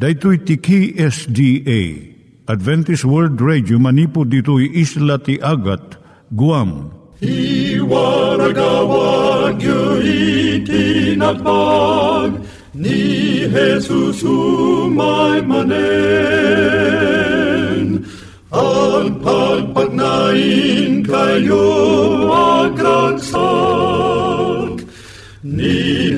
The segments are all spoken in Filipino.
Daitui tiki SDA Adventist World Radio manipud ditui isla ti Agat Guam. I waragawag itinatpag ni Jesus umay manen. Ang pagpagnain kayo agkansak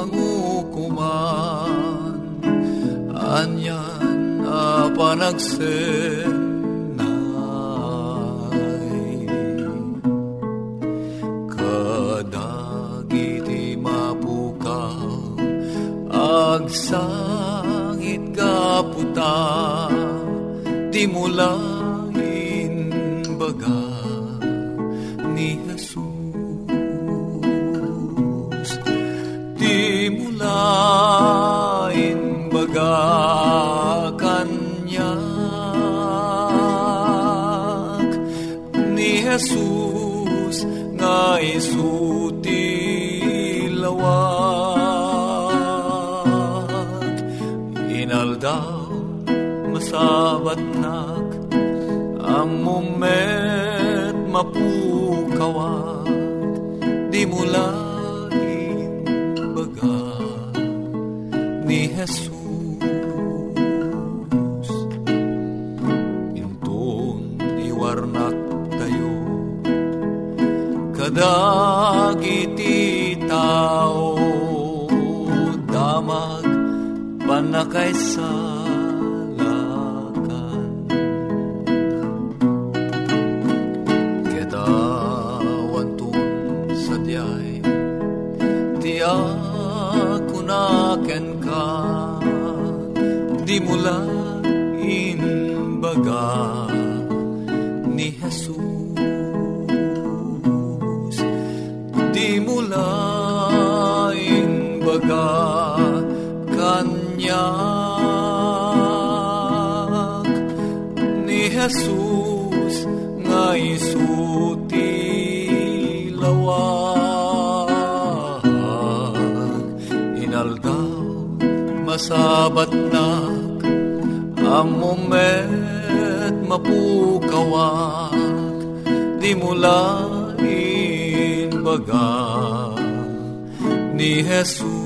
Ijay pangukuman Anyan a panagsenay. Kadagiti mapukaw Agsangit kaputa. Di nga isuti lawag inaldaw masabat nak ang mumet mapukawag di mulain baga ni Jesus kadagiti tao damag panakaisalakan Ketawantun sadyay Ti akunaken ka Di mula inaldaw masabat nak ang mumet mapukawak di mula baga ni Jesus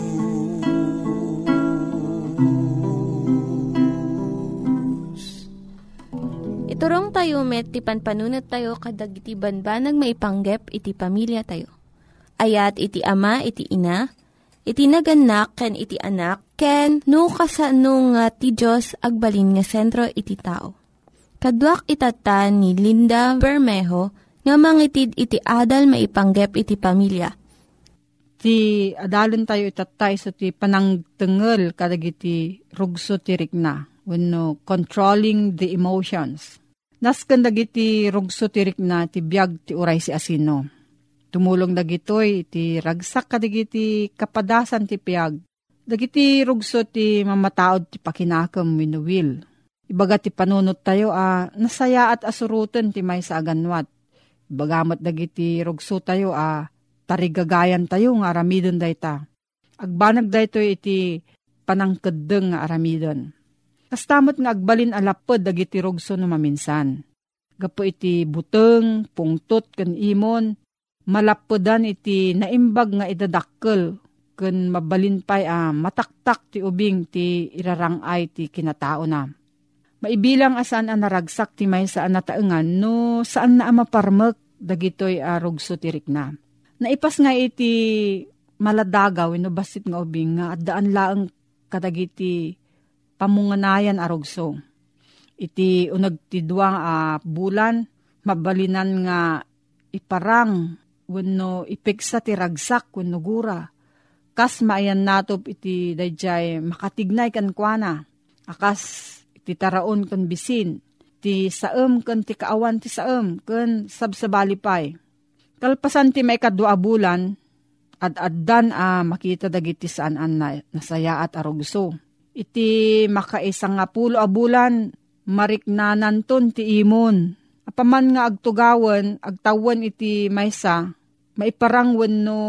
Iturong tayo met, ti panpanunat tayo kadag iti banbanag maipanggep iti pamilya tayo. Ayat iti ama iti ina, iti naganak ken iti anak, ken no kasano nga ti Diyos agbalin nga sentro iti tao. Kaduak itatan ni Linda Bermejo nga mangitid iti adal maipanggep iti pamilya. Ti adalon tayo itatay so ti panangtengel kadag iti rugso ti rikna. Wenno controlling the emotions. Nasken dagiti rugso ti rikna ti biag ti uray si asino. Tumulong dagitoy iti ragsak kadagiti kapadasan ti piag. Dagiti rugso ti mamataod ti pakinakam winuwil. Ibaga ti panunot tayo a ah, nasaya at asurutan ti may sa aganwat Bagamat dagiti rugso tayo a ah, tarigagayan tayo nga aramidon dayta. Agbanag dayto iti panangkedeng nga aramidon. Kastamot nga agbalin alapod dagiti rugso no maminsan. Gapo iti buteng, pungtot, ken imon, malapodan iti naimbag nga idadakkel ken mabalin pay a ah, mataktak ti ubing ti irarangay ti kinatao na. Maibilang asan ang naragsak ti may saan nataengan no saan na maparmek dagitoy arog uh, tirik na. Naipas nga iti maladagaw ino basit nga ubing nga daan laeng kadagiti pamunganayan arogso. Iti unag ti duwang uh, bulan mabalinan nga iparang wenno ipeksa ti ragsak wenno gura. Kas maayan natop iti dayjay makatignay kan kuana. Akas ti taraon kan bisin, ti saem kan ti kaawan ti saem kan sabsabali pay. Kalpasan ti may kadwa bulan, at addan a makita dagiti saan an na, nasaya at arugso. Iti makaisang nga pulo a bulan, mariknanan ton ti imon. Apaman nga agtugawan, agtawan iti maysa, maiparangwan no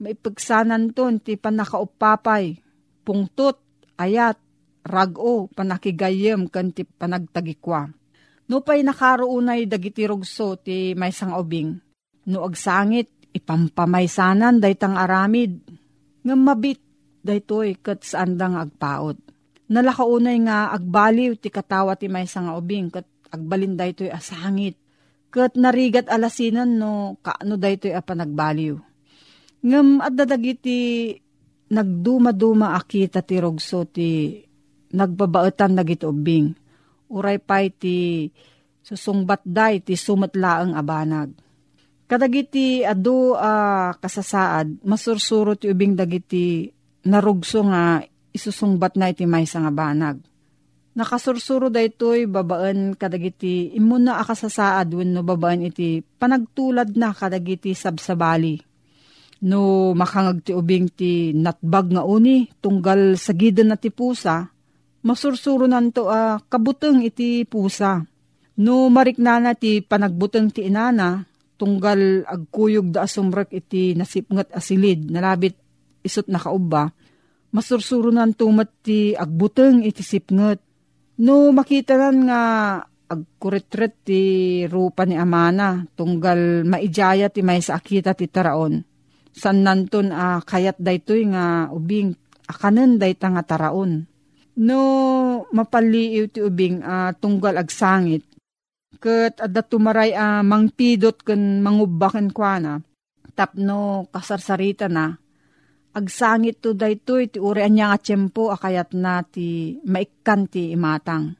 maipagsanan ton ti panakaupapay, pungtot, ayat, rago panakigayem kan panagtagikwa. No pay nakaroonay dagiti rugso ti may sang ubing. No agsangit ipampamaysanan daytang aramid. Nga mabit daytoy kat saan dang agpaot. Nalakaunay nga agbaliw ti katawa ti may sang ubing kat agbalin daytoy asangit. Kat narigat alasinan no kaano daytoy a panagbaliw. Ngam at dadagiti nagduma-duma akita ti rugso ti nagbabaetan nagitubing. Uray pay ti susungbat day ti sumatlaang abanag. Kadagiti adu uh, kasasaad, masursuro ti ubing dagiti narugso nga isusungbat na iti may nga banag. Nakasursuro da ito'y babaan kadagiti imuna akasasaad wenno babaan iti panagtulad na kadagiti sabsabali. No makangag ti ubing ti natbag nga uni tunggal sa gidan na ti pusa, masursuro nanto a uh, kabuteng iti pusa. No mariknana ti panagbuteng ti inana, tunggal agkuyog da asumrek iti nasipngat asilid, nalabit isot na kauba, masursuro nanto mat ti agbuteng iti sipngat. No makita nan nga agkuretret ti rupa ni amana, tunggal maijaya ti may sa akita ti taraon. San nanton a uh, kayat daytoy nga ubing akanen dayta nga taraon No, mapaliiw ti ubing uh, tunggal agsangit. Kat adda tumaray a uh, mangpidot ken mangubaken kwa Tapno kasarsarita na. Agsangit to daytoy ti uri anya nga tiyempo akayat na ti maikkan ti imatang.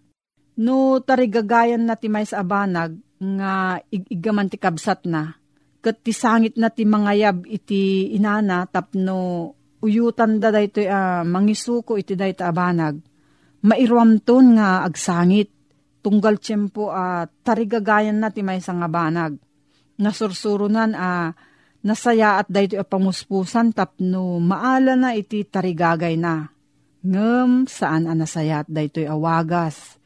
No tarigagayan na ti may sa abanag nga igigaman ti kabsat na. Kat ti sangit na ti mangayab iti inana tapno uyutan da daytoy uh, mangisuko iti dayta abanag. Mairuamton nga agsangit. Tunggal tiyempo uh, tarigagayan na ti may nga banag. Nasursurunan a uh, nasaya at daytoy a pamuspusan tapno maala na iti tarigagay na. Ngem saan a nasaya at daytoy awagas.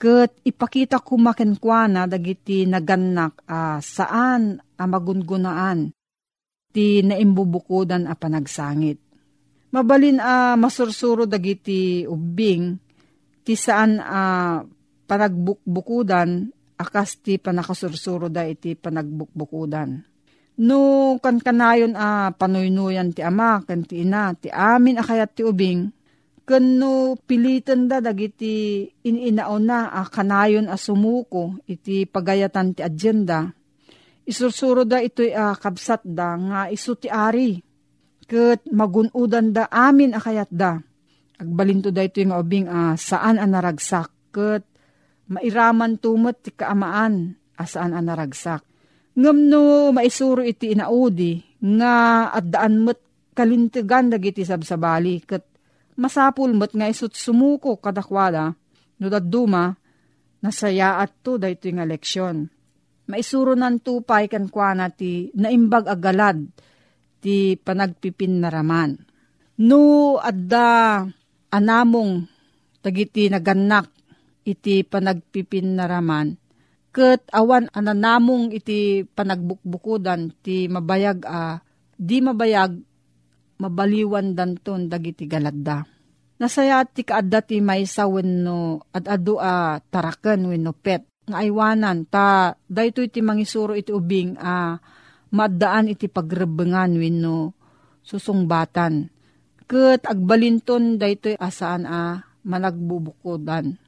Kat ipakita kumakenkwana dagiti naganak a uh, saan a magungunaan ti naimbubukudan a panagsangit Mabalin a uh, masursuro dagiti ubing ti saan a uh, panagbukbukudan akas ti panakasursuro da iti panagbukbukudan. No kan kanayon a uh, panuynuyan ti ama kan ti ina ti amin akayat ti ubing ken no pilitan da dagiti ininaon na a kanayon a sumuko iti pagayatan ti agenda Isursuro da ito'y uh, kabsat da nga isu ti ari. Kat magunudan da amin akayat da. Agbalinto da ito yung ubing uh, saan ang naragsak. Kat mairaman tumot ti kaamaan asaan ang naragsak. Ngam no maisuro iti inaudi nga at daan mo't kalintigan dagiti sabsabali. Kat masapul mo't nga isut sumuko kadakwada no daduma nasaya at to da ito yung leksyon. Maisuro ng tupay kan kwa na ti naimbag agalad ti panagpipin naraman. No adda anamong tagiti naganak iti panagpipin naraman ket awan ananamong iti panagbukbukudan ti mabayag a di mabayag mabaliwan danton dagiti galadda. Nasaya ti kaadda ti maysa wenno at adu a taraken wenno pet nga aywanan ta daytoy ti mangisuro iti ubing a maddaan iti pagrebengan wenno susungbatan. Ket agbalinton daytoy asaan a managbubukodan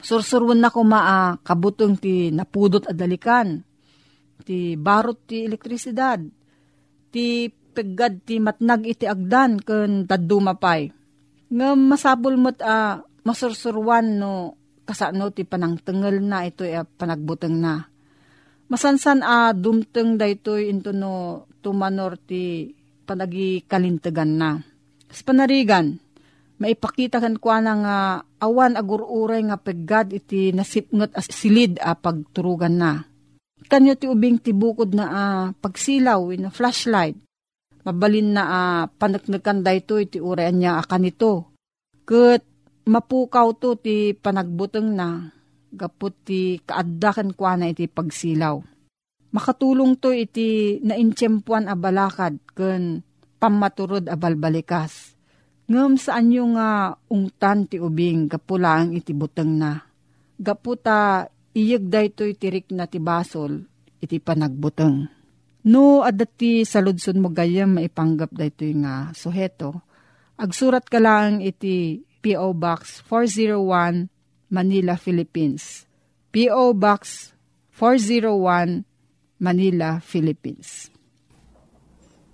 Sursurwan na ko maa kabutong ti napudot adalikan. Ti barot ti elektrisidad. Ti peggad ti matnag iti agdan ken tadumapay. Nga masabol mo't a masursurwan no kasano ti panangtengel na ito e panagbuteng na. Masansan a dumteng da ito into no tumanor ti panagi na. Sa panarigan, maipakita kan kwa nga awan agururay nga peggad iti nasipngot as silid a pagturugan na. Kanyo ti ubing ti bukod na uh, pagsilaw in a flashlight. Mabalin na uh, panaknakan da ito iti urayan niya akan ito. Kat mapukaw to ti panagbuteng na gapot ti kaaddakan kwa na iti pagsilaw. Makatulong to iti naintyempuan a balakad ken pamaturod a balbalikas Ngam saan yung nga uh, ungtan ti ubing kapulang iti buteng na. Gaputa iyag dayto tirik na ti basol iti panagbuteng. No adati sa ludson mo gayam maipanggap dayto nga suheto. Agsurat ka lang iti P.O. Box 401 Manila, Philippines. P.O. Box 401 Manila, Philippines.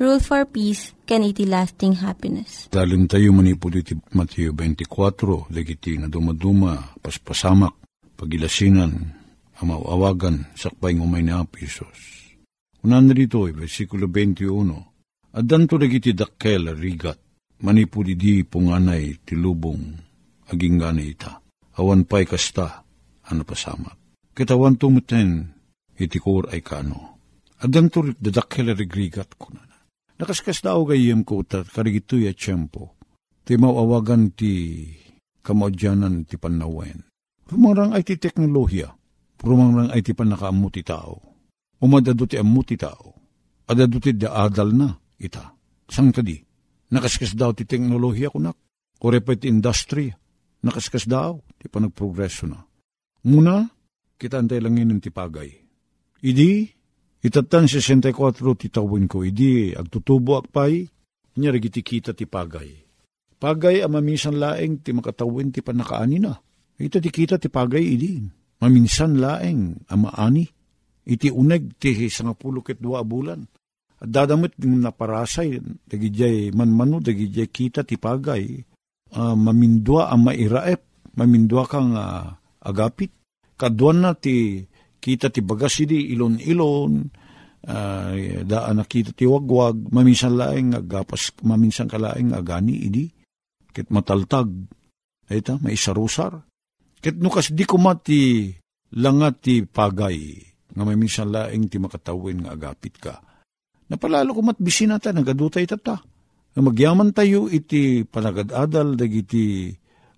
Rule for Peace, can iti lasting happiness. Dalim tayo manipod iti Matthew 24, dagiti nga dumaduma, paspasamak, pagilasinan, amawawagan, sakbay ngumay na Isos. Unan rito, versikulo 21, Adan to dagiti dakkel rigat, manipod di punganay tilubong, aging ganay ita. Awan pa'y kasta, ano pasamak. Kitawan tumuten, itikur ay kano. Adan to dadakkel rigrigat kunan Nakaskas daw gayem ko ta karigito ya tiyempo. Ti mawawagan ti kamadyanan ti panawen. Rumarang ay ti teknolohiya. Rumarang ay ti panakaamu ti tao. Umadado ti amu ti tao. Adado ti adal na ita. Sang kadi. Nakaskas daw ti teknolohiya kunak. Korepet industry. Nakaskas daw ti panagprogreso na. Muna, kita antay langin ti pagay. Idi, Itatan 64 ti tawin ko, idi agtutubo akpay, niya kita ti pagay. Pagay ang maminsan laeng ti makatawin ti panakaani na. Ito ti kita ti pagay idi. Maminsan laeng ang maani. Iti uneg ti sangapulo ket dua bulan. At dadamit ng naparasay, dagijay manmano, dagijay kita ti pagay, uh, mamindwa ang mairaep, mamindwa kang uh, agapit. Kaduan na ti kita ti bagas idi ilon-ilon, uh, daan na kita ti wagwag, maminsan laeng agapas, maminsan kalaeng agani idi ket mataltag, ita, may isarusar. Ket nukas di kumati langat ti pagay, nga may minsan laing ti makatawin nga agapit ka. Napalalo kumat bisinata, nagadutay tata. Nga magyaman tayo iti panagadadal dagiti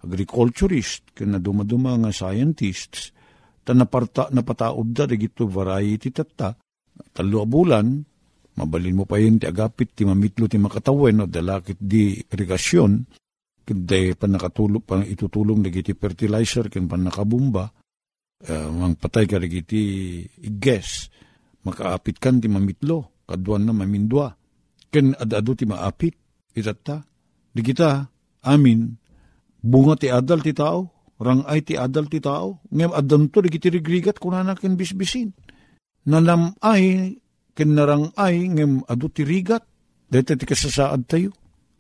agriculturist, kaya dumaduma nga scientists, ta naparta, napataod da dagito variety tata, talo bulan, mabalin mo pa yun ti agapit ti mamitlo ti makatawin o dalakit di irigasyon, Kundi pa nakatulong, pa itutulong dagiti fertilizer, kin pa nakabumba, uh, mang patay ka dagiti iges, makaapit kan ti mamitlo, kaduan na mamindwa, ken adado ti maapit, itata, di kita, amin, bunga ti adal ti tao, rangay ti adal ti tao, ngem adan to, di rigrigat kunana ken bisbisin. Nanam ay, ken narang ay, ngem adu ti rigat, dete ti kasasaad tayo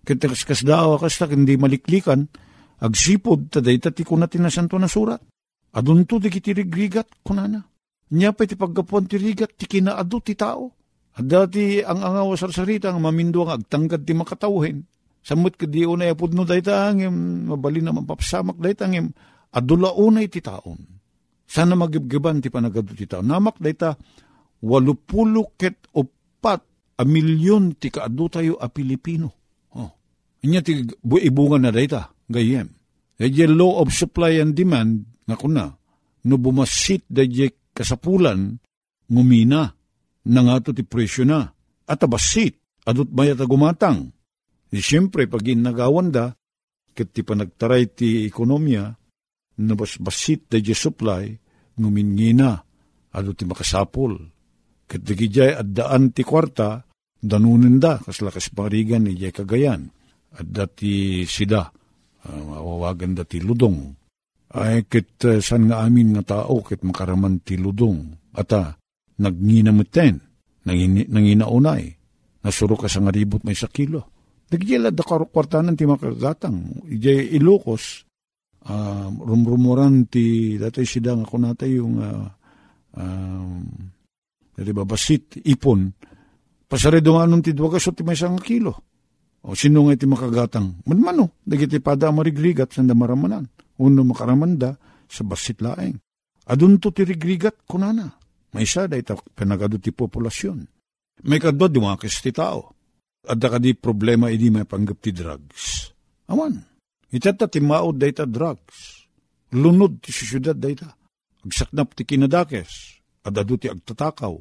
Kitakas kas dawa kas ta hindi maliklikan, agsipod ta day ti kuna tinasanto na surat. Adun to di kitirigrigat kunana. Nya pa ti paggapuan ti rigat ti kinaado ti tao. At dati ang angaw sarsarita ang mamindo ang agtanggad ti makatawin. Samot ka di unay apod no dayta angem, mabali naman papasamak dayta angem, adula unay ti taon. Sana magibgiban ti panagado ti taon. Namak dayta, walupulo ket upat a milyon ti kaado tayo a Pilipino Inya ti ibungan na data, gayem. Dadya law of supply and demand, nga kuna, no bumasit dadya kasapulan, ngumina, na nga to ti presyo na, at abasit, adot mayat gumatang. Di siyempre, pag inagawan da, kat ti panagtaray ti ekonomiya, na basit dadya supply, ngumingina, adot ti makasapol. Kat di at daan ti kwarta, danunin da, kaslakas parigan ni kagayan at dati sida, uh, mawawagan dati ludong. Ay kit uh, san nga amin nga tao kit makaraman ti ludong. Ata, nagninamiten, nangin, nanginaunay, nasuro ka sa nga ribot may sa Nagyela da kwartanan ti makagatang. Ijay ilokos, uh, rumrumuran ti dati sida nga kunata yung uh, um, uh, basit, ipon, pasare dumanon ti dwagas ti may isang kilo. O sino nga iti makagatang? Manmano, dagiti pada marigrigat sa maramanan. Uno makaramanda sa basit laeng. Adun to ti rigrigat kunana. May isa da ita pinagado ti populasyon. May kadwa dumakis ti tao. Adda ka di problema idi may panggap ti drugs. Awan. Itata ti maod da ita drugs. Lunod ti syudad da ita. Agsaknap ti kinadakes. Adado ti agtatakaw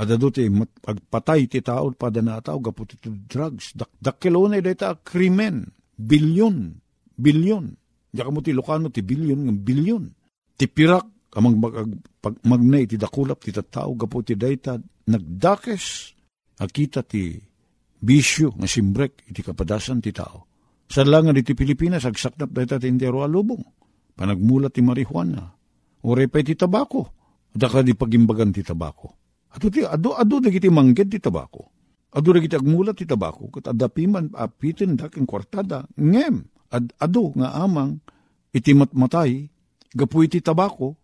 Adado ti pagpatay ti tao pada na tao gapu ti drugs. Dak dakilo na dita krimen. Bilyon. Bilyon. Diya mo ti Lucano ti bilyon ng bilyon. Ti pirak amang mag, magnay ti dakulap ti tao gapu ti data nagdakes. Akita ti bisyo nga simbrek iti kapadasan ti tao. Sa langan iti Pilipinas, agsaknap data ti intero alubong. Panagmula ti marihuana. O repay ti tabako. Daka di pagimbagan ti tabako Ado ti ado ado dagiti mangged ti tabako. Ado dagiti agmulat ti tabako ket adapiman apitin daking kwartada ngem ad ado nga amang iti matmatay gapu iti tabako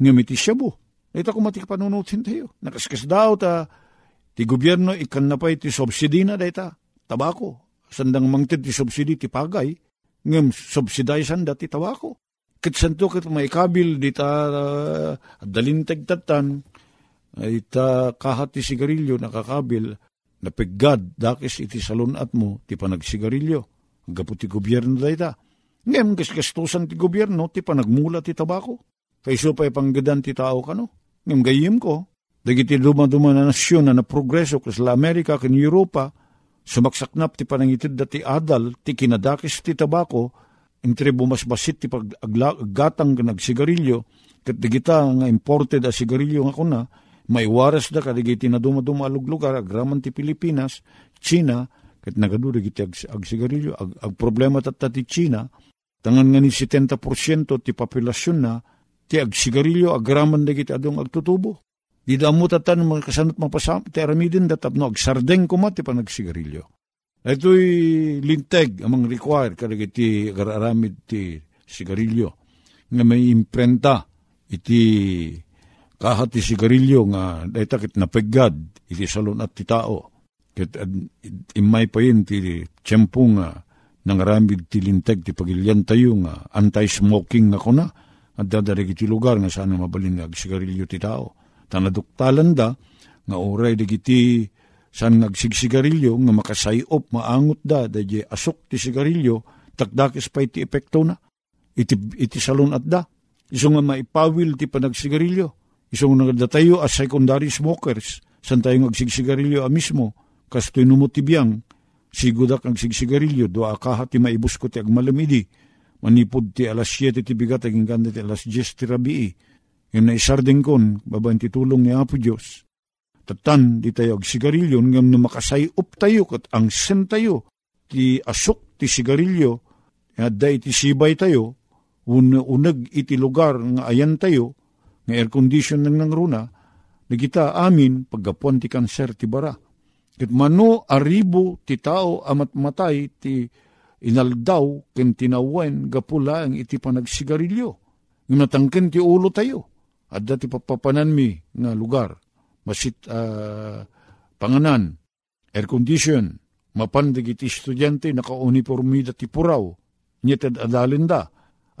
ngem iti shabu. Ita ko mati panunutin tayo. Nakaskas daw ta ti gobyerno ikan na pa iti subsidi na dayta tabako. Sandang mangtid ti subsidi ti pagay ngem subsiday sanda ti tabako. Ket santo ket may kabil di ta uh, dalintag tatan ay ta kahat ti sigarilyo nakakabil, napiggad dakis iti salunat mo ti panagsigarilyo. Gapu ti gobyerno da ita. Ngem kaskastusan ti gobyerno ti panagmula ti tabako. Kayso pa ipanggadan ti tao kano. Ngem gayim ko, dagiti dumaduma na nasyon na naprogreso kas la Amerika kan Europa, sumaksaknap ti panangitid da ti adal, ti kinadakis ti tabako, intri bumasbasit ti paggatang nagsigarilyo, kat digita nga imported a sigarilyo nga kuna, may waras da kadigiti na dumaduma lugar, agraman ti Pilipinas, China, ket nagadu dagiti ag, ag sigarilyo ag, ag problema tatta ti China tangan nga ni 70% ti populasyon na ti ag sigarilyo agraman dagiti adong agtutubo di damo tatan mga kasanot mapasam ti aramidin datapno ag sardeng kuma ti panagsigarilyo. Ito'y linteg amang require kadagiti agararamid ti sigarilyo. Nga may imprenta iti kahat ti sigarilyo nga dayta kit napegad iti salon at ti tao. Ket imay pa yun ti tiyempo nga nangaramid ti linteg ti pagilyan tayo nga anti-smoking nga kuna at dadarig iti lugar nga sana mabalin nga agsigarilyo ti tao. Tanaduktalan da nga oray dagiti saan nga agsigsigarilyo nga makasayop maangot da dadya asok ti sigarilyo takdakis pa iti epekto na iti, iti salon at da. Iso nga maipawil ti panagsigarilyo. Iso nga nagdatayo as secondary smokers san tayo agsigsigarilyo a mismo kastoy numutibiyang, sigudak ang sigsigarilyo, do akahat ti maibus ko ti agmalamidi, manipod ti alas 7 ti bigat, aging ganda ti alas 10 ti rabii, yung naisardeng kon, babaen ti tulong ni Apo Diyos. Tatan, di tayo agsigarilyo, ngam na makasayop tayo, kat ang sen tayo, ti asok ti sigarilyo, da iti sibay tayo, un unag iti lugar nga ayan tayo, nga air condition nang nangruna, nagita amin paggapuan ti kanser ti bara Ket mano aribo ti tao amat matay ti inaldaw ken tinawen gapula ang iti panagsigarilyo. Nga natangken ti ulo tayo. At dati papapanan mi nga lugar. Masit uh, panganan, air condition, mapandig iti estudyante naka-uniformida ti puraw. Nyet ad adalinda.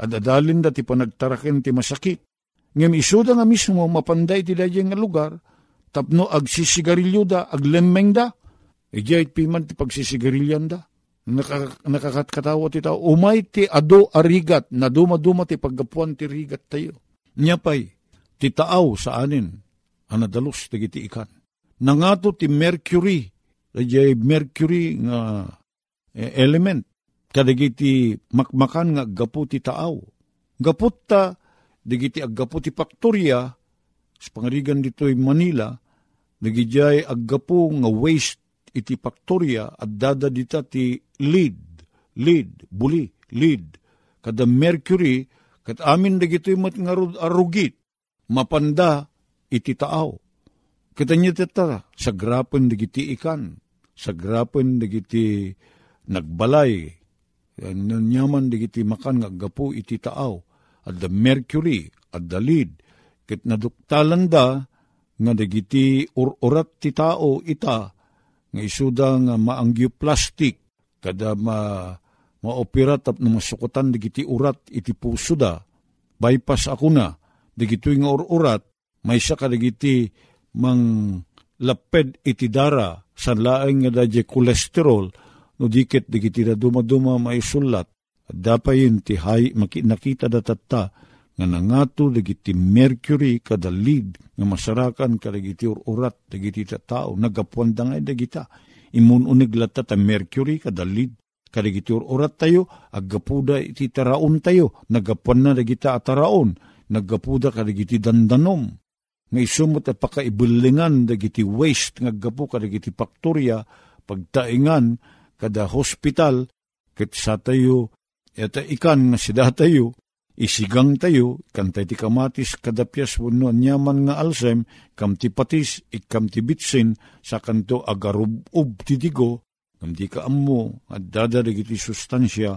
Ad adalinda ti panagtaraken ti masakit. Ngem isuda nga mismo mapanday ti dayeng nga lugar, tapno agsisigarilyo da, aglemmeng da. Ijay piman ti pagsisigarilyan da. Naka, nakakatkatawa ti tao. Umay ti ado arigat, na duma-duma ti paggapuan ti rigat tayo. Nyapay, ti taaw sa anin, anadalos ti giti ikan. Nangato ti mercury, ijay mercury nga eh, element, kadagiti makmakan nga gapu ti taaw. Gaput ta, digiti aggapu ti faktorya, sa pangarigan dito'y Manila, nagijay aggapo nga waste iti faktorya at dada dita ti lead, lead, buli, lead. Kada mercury, kat amin dagito'y mat nga arugit, mapanda iti taaw. Kita niya tata, sa grapen dagiti ikan, sa grapen dagiti nagbalay, nanyaman dagiti makan nga gapo iti taaw, at the mercury, at the lead, Ket naduktalan da, nga dagiti urat ti tao ita, nga isuda nga maanggyo plastic, kada ma maopera tap na masukutan dagiti urat iti puso da, bypass ako na, dagiti nga urat, may siya kadagiti mang laped iti dara, sa laeng nga dadya kolesterol, no dikit dagiti da dumaduma may sulat, at dapay yun ti hay, nakita datatta, nga nangato dagiti mercury kada lead nga masarakan kadagiti urat dagiti ta tao nagapuan da nga dagita imun lata ta mercury kada lead. Kadagiti urat tayo aggapuda iti taraon tayo nagapuan na dagita ataraon naggapuda kadagiti dandanom. Nga isumot at pakaibulingan dagiti waste nga gapu kadagiti faktorya pagtaingan kada hospital ket sa tayo eta ikan nga sida tayo isigang tayo, kantay ti kamatis kadapyas wano nyaman nga alsem, kam ti patis, ikam ti bitsin, sa kanto agarub-ub ti digo, kam ti kaammo, at dadarig iti sustansya,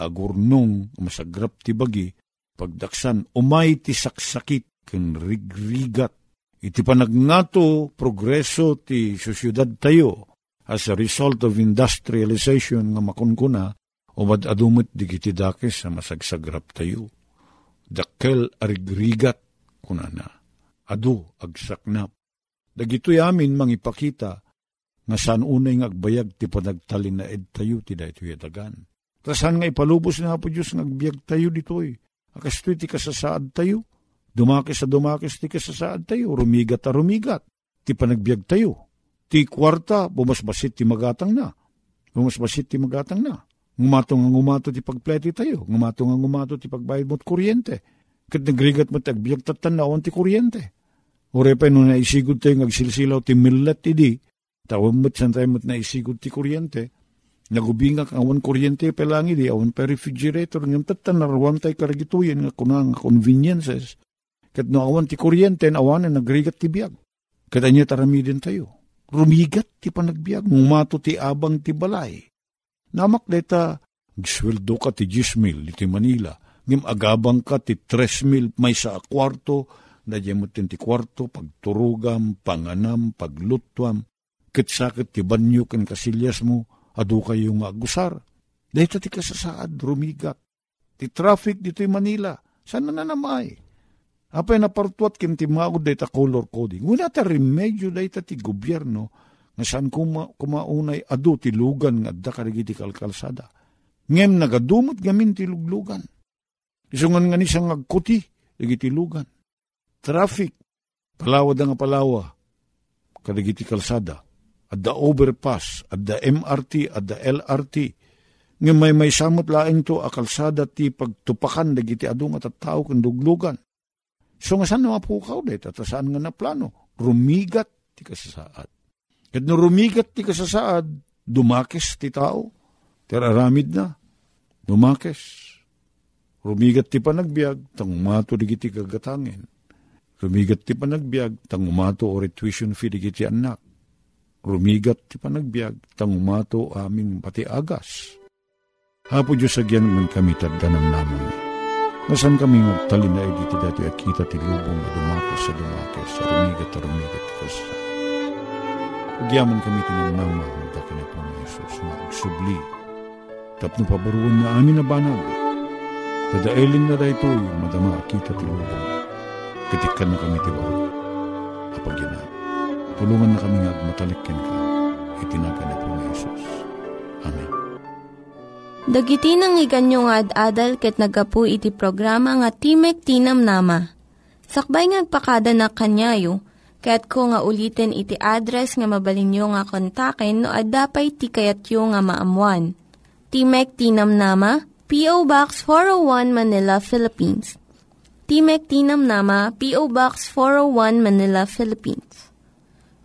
agurnong, masagrap ti bagi, pagdaksan, umay ti saksakit, ken rigrigat. Iti panagnato progreso ti sosyudad tayo, as a result of industrialization nga makunkuna, umad adumit digiti dakes sa masagsagrap tayo dakkel arigrigat kunana. Adu agsaknap. Dagitoy amin mangipakita nga saan unay nga agbayag ti panagtalin na ed tayo ti daytoy dagan. Tasan nga ipalubos na po Diyos nga agbayag tayo ditoy. Akastoy ti kasasaad tayo. Dumakis sa dumakis ti kasasaad tayo. Rumigat a rumigat. Ti panagbiag tayo. Ti kwarta, bumasbasit ti magatang na. Bumasbasit ti magatang na. Ngumato nga ngumato ti pagpleti tayo. Ngumato nga ngumato ti pagbayad mo't kuryente. Kat nagrigat mo tagbiyag tatanawan ti kuryente. Ure pa nung naisigod tayo ngagsilsilaw ti millet ti di. Tawag mo't san tayo mo't naisigod ti kuryente. Nagubingak awan kuryente pelangi di awan pa refrigerator ngam tatan narwan tay karagituyen nga kunang conveniences. Kat no awan ti kuryente awan na nagrigat ti biyag. Katanya tarami din tayo. Rumigat ti panagbiag, ngumato ti abang ti balay. Namak deta, gsweldo ka ti 10 mil iti Manila, ngim agabang ka ti 3 mil may sa kwarto, na ti kwarto, pagturugam, panganam, paglutwam, kitsakit ti banyo ken kasilyas mo, adu kayo nga agusar. Dahil ti kasasaad, rumigat. Ti traffic dito Manila, sana na namay. Apay napartuat kin ti maud dayta color coding. Wala ta remedyo dayta ti gobyerno nga saan kuma, kumaunay adu ti lugan nga adda karigi ti kalkalsada. Ngem nagadumot gamin ti luglugan. Isungan nga ni siyang agkuti, ti lugan. Traffic, palawa da nga palawa, kadagi ti kalsada. Adda overpass, adda MRT, adda LRT. Ngem may may samot laing to a ti pagtupakan dagiti adu nga tattao ken duglugan So nga saan mapukaw det, at saan nga na plano? Rumigat ti kasasaad. Kat no rumigat ti kasasaad, dumakes ti tao. Teraramid na, dumakes. Rumigat ti panagbiag, tang umato di giti kagatangin. Rumigat ti panagbiag, tang umato o tuition fee di giti anak. Rumigat ti panagbiag, tang umato aming pati agas. Hapo Diyos agyan man kami tagdanam naman Nasan kami magtalin na editi dati at kita ti lubong na dumakos sa dumakos, sa rumigat at rumigat ka sa. Pagyaman kami tinamnama, magdaki na po ni Jesus, magsubli. Tapno pabaruan na amin na banag. Dadaelin na da ito yung madama kita ti lubong. Katikan na kami ti baro. Apagyan Tulungan na kami nga matalikin ka. Itinaga na po ni Jesus. Amen. Dagiti nang iganyo nga ad-adal ket nagapu iti programa nga Timek Tinam Nama. Sakbay ngagpakada na kanyayo, ket ko nga ulitin iti address nga mabalinyo nga kontaken no ad-dapay tikayatyo nga maamuan. Timek Tinam Nama, P.O. Box 401 Manila, Philippines. Timek Tinam Nama, P.O. Box 401 Manila, Philippines.